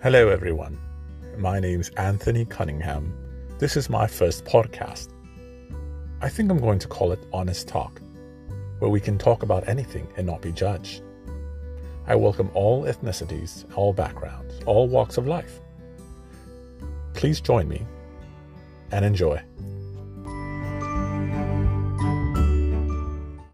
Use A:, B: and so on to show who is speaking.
A: Hello, everyone. My name's Anthony Cunningham. This is my first podcast. I think I'm going to call it Honest Talk, where we can talk about anything and not be judged. I welcome all ethnicities, all backgrounds, all walks of life. Please join me and enjoy.